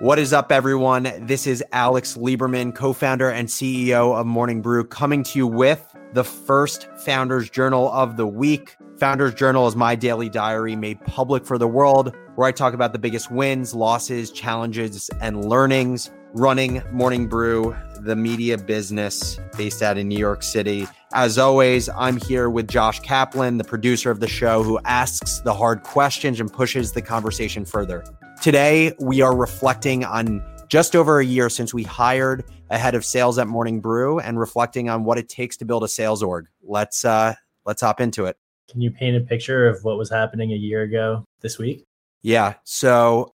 What is up, everyone? This is Alex Lieberman, co founder and CEO of Morning Brew, coming to you with the first Founders Journal of the week. Founders Journal is my daily diary made public for the world, where I talk about the biggest wins, losses, challenges, and learnings running Morning Brew, the media business based out in New York City. As always, I'm here with Josh Kaplan, the producer of the show, who asks the hard questions and pushes the conversation further. Today, we are reflecting on just over a year since we hired a head of sales at Morning Brew and reflecting on what it takes to build a sales org. Let's uh let's hop into it. Can you paint a picture of what was happening a year ago this week? Yeah. So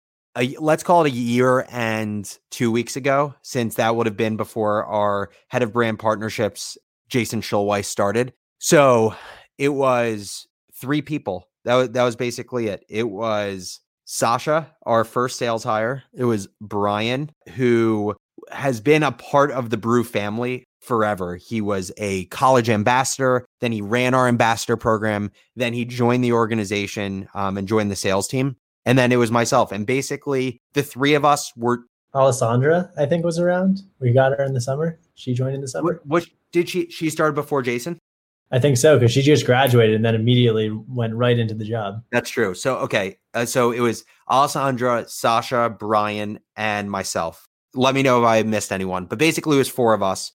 let's call it a year and two weeks ago, since that would have been before our head of brand partnerships, Jason Schulweiss, started. So it was three people. That was, that was basically it. It was Sasha, our first sales hire. It was Brian, who has been a part of the Brew family forever. He was a college ambassador, then he ran our ambassador program, then he joined the organization um, and joined the sales team. And then it was myself. And basically, the three of us were. Alessandra, I think, was around. We got her in the summer. She joined in the summer. What, what did she? She started before Jason. I think so because she just graduated and then immediately went right into the job. That's true. So okay, uh, so it was Alessandra, Sasha, Brian, and myself. Let me know if I missed anyone, but basically it was four of us.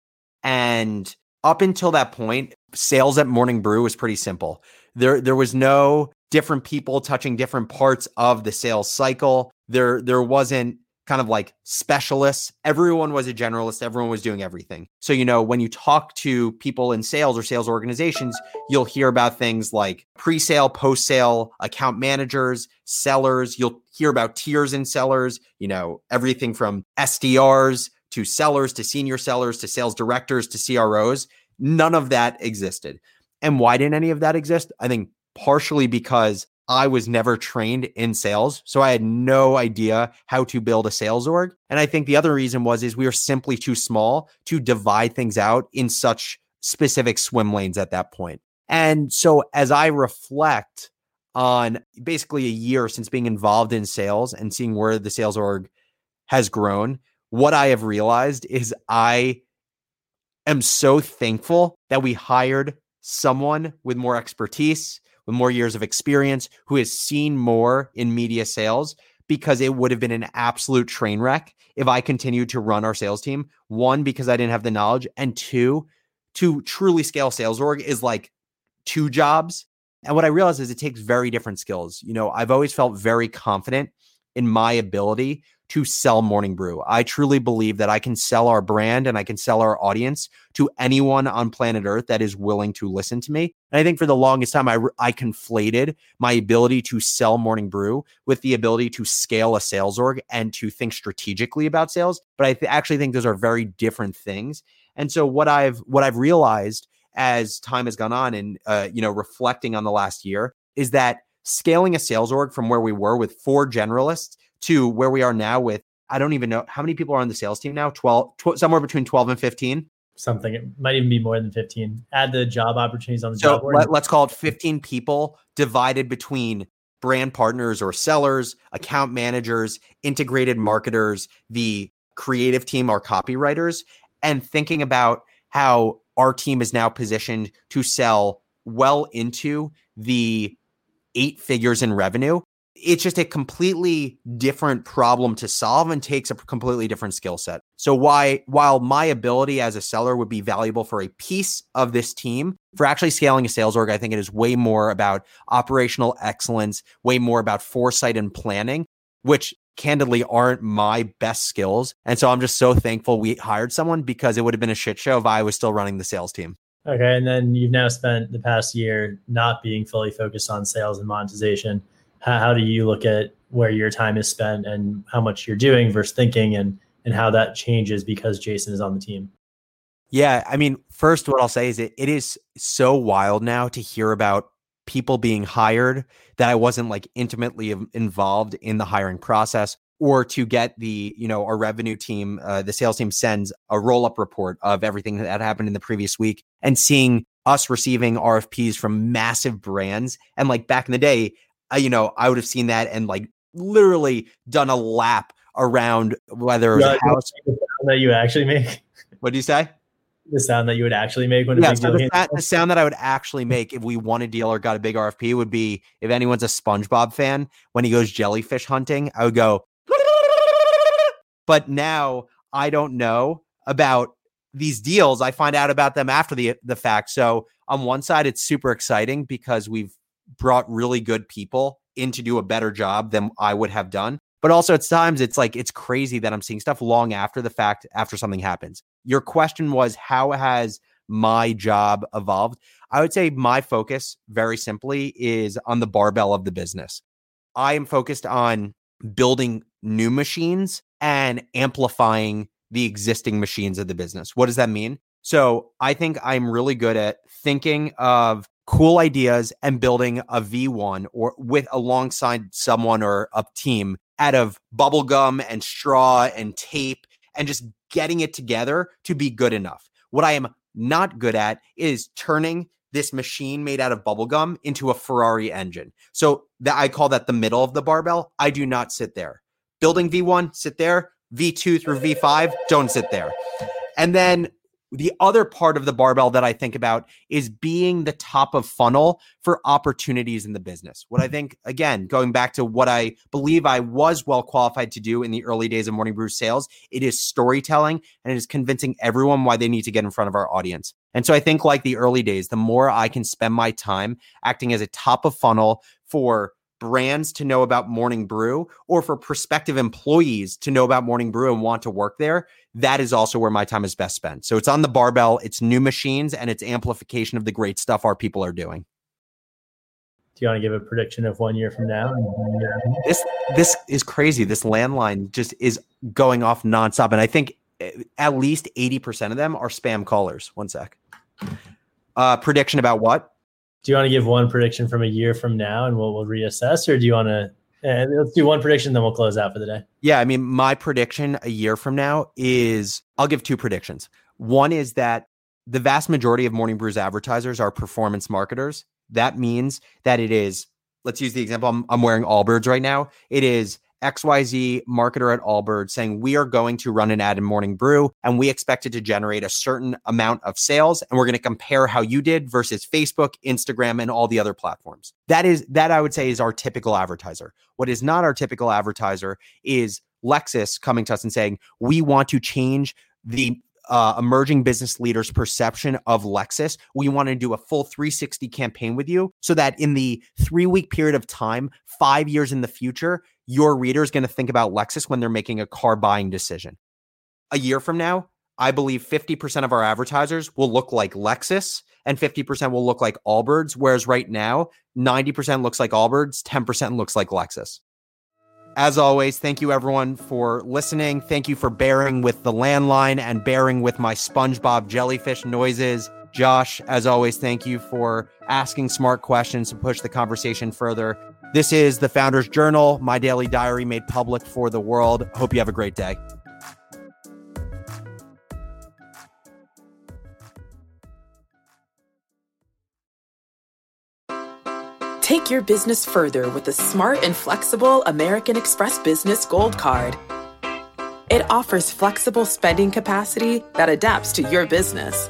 And up until that point, sales at Morning Brew was pretty simple. There, there was no different people touching different parts of the sales cycle. There, there wasn't kind of like specialists. Everyone was a generalist, everyone was doing everything. So, you know, when you talk to people in sales or sales organizations, you'll hear about things like pre sale, post sale, account managers, sellers. You'll hear about tiers in sellers, you know, everything from SDRs to sellers to senior sellers to sales directors to CROs. None of that existed. And why didn't any of that exist? I think partially because I was never trained in sales, so I had no idea how to build a sales org. And I think the other reason was is we were simply too small to divide things out in such specific swim lanes at that point. And so as I reflect on basically a year since being involved in sales and seeing where the sales org has grown, what I have realized is I am so thankful that we hired someone with more expertise with more years of experience, who has seen more in media sales, because it would have been an absolute train wreck if I continued to run our sales team. One, because I didn't have the knowledge, and two, to truly scale sales org is like two jobs. And what I realized is it takes very different skills. You know, I've always felt very confident in my ability to sell Morning Brew. I truly believe that I can sell our brand and I can sell our audience to anyone on planet Earth that is willing to listen to me. And I think for the longest time, I, I conflated my ability to sell Morning Brew with the ability to scale a sales org and to think strategically about sales. But I th- actually think those are very different things. And so what I've what I've realized as time has gone on and uh, you know reflecting on the last year is that scaling a sales org from where we were with four generalists to where we are now with I don't even know how many people are on the sales team now? 12 tw- somewhere between 12 and 15 something it might even be more than 15 add the job opportunities on the so job board. let, let's call it 15 people divided between brand partners or sellers account managers integrated marketers the creative team our copywriters and thinking about how our team is now positioned to sell well into the eight figures in revenue it's just a completely different problem to solve and takes a completely different skill set. So why while my ability as a seller would be valuable for a piece of this team, for actually scaling a sales org, I think it is way more about operational excellence, way more about foresight and planning, which candidly aren't my best skills. And so I'm just so thankful we hired someone because it would have been a shit show if I was still running the sales team. Okay. And then you've now spent the past year not being fully focused on sales and monetization how, how do you look at where your time is spent and how much you're doing versus thinking and and how that changes because Jason is on the team? Yeah, I mean, first, what I'll say is it, it is so wild now to hear about people being hired that I wasn't like intimately involved in the hiring process or to get the, you know, our revenue team, uh, the sales team sends a roll up report of everything that happened in the previous week and seeing us receiving RFPs from massive brands. And like back in the day, you know, I would have seen that and like literally done a lap around whether it was Yeah, a house. the sound that you actually make. What do you say? The sound that you would actually make when a Yeah, big so deal the, the sound that I would actually make if we won a deal or got a big RFP would be if anyone's a SpongeBob fan, when he goes jellyfish hunting, I would go. But now I don't know about these deals. I find out about them after the the fact. So on one side, it's super exciting because we've brought really good people in to do a better job than I would have done. But also at times it's like it's crazy that I'm seeing stuff long after the fact, after something happens. Your question was how has my job evolved? I would say my focus, very simply, is on the barbell of the business. I am focused on building new machines and amplifying the existing machines of the business. What does that mean? So I think I'm really good at thinking of cool ideas and building a V1 or with alongside someone or a team out of bubble gum and straw and tape and just getting it together to be good enough. What I am not good at is turning this machine made out of bubble gum into a Ferrari engine. So that I call that the middle of the barbell. I do not sit there. Building V1, sit there. V2 through V5, don't sit there. And then the other part of the barbell that I think about is being the top of funnel for opportunities in the business. What I mm. think, again, going back to what I believe I was well qualified to do in the early days of Morning Brew sales, it is storytelling and it is convincing everyone why they need to get in front of our audience. And so I think, like the early days, the more I can spend my time acting as a top of funnel for brands to know about Morning Brew or for prospective employees to know about Morning Brew and want to work there, that is also where my time is best spent. So it's on the barbell, it's new machines, and it's amplification of the great stuff our people are doing. Do you want to give a prediction of one year from now? This this is crazy. This landline just is going off nonstop, and I think eh, at least eighty percent of them are spam callers. One sec. Uh, prediction about what? Do you want to give one prediction from a year from now and we'll, we'll reassess, or do you want to? Uh, let's do one prediction, then we'll close out for the day. Yeah, I mean, my prediction a year from now is I'll give two predictions. One is that the vast majority of Morning Brew's advertisers are performance marketers. That means that it is, let's use the example I'm, I'm wearing Allbirds right now. It is XYZ marketer at Allbirds saying, We are going to run an ad in Morning Brew and we expect it to generate a certain amount of sales. And we're going to compare how you did versus Facebook, Instagram, and all the other platforms. That is, that I would say is our typical advertiser. What is not our typical advertiser is Lexus coming to us and saying, We want to change the uh, emerging business leaders' perception of Lexus. We want to do a full 360 campaign with you so that in the three week period of time, five years in the future, your reader is going to think about Lexus when they're making a car buying decision. A year from now, I believe 50% of our advertisers will look like Lexus and 50% will look like Allbirds. Whereas right now, 90% looks like Allbirds, 10% looks like Lexus. As always, thank you everyone for listening. Thank you for bearing with the landline and bearing with my SpongeBob jellyfish noises. Josh, as always, thank you for asking smart questions to push the conversation further. This is the Founders Journal, my daily diary made public for the world. Hope you have a great day. Take your business further with the smart and flexible American Express Business Gold Card. It offers flexible spending capacity that adapts to your business.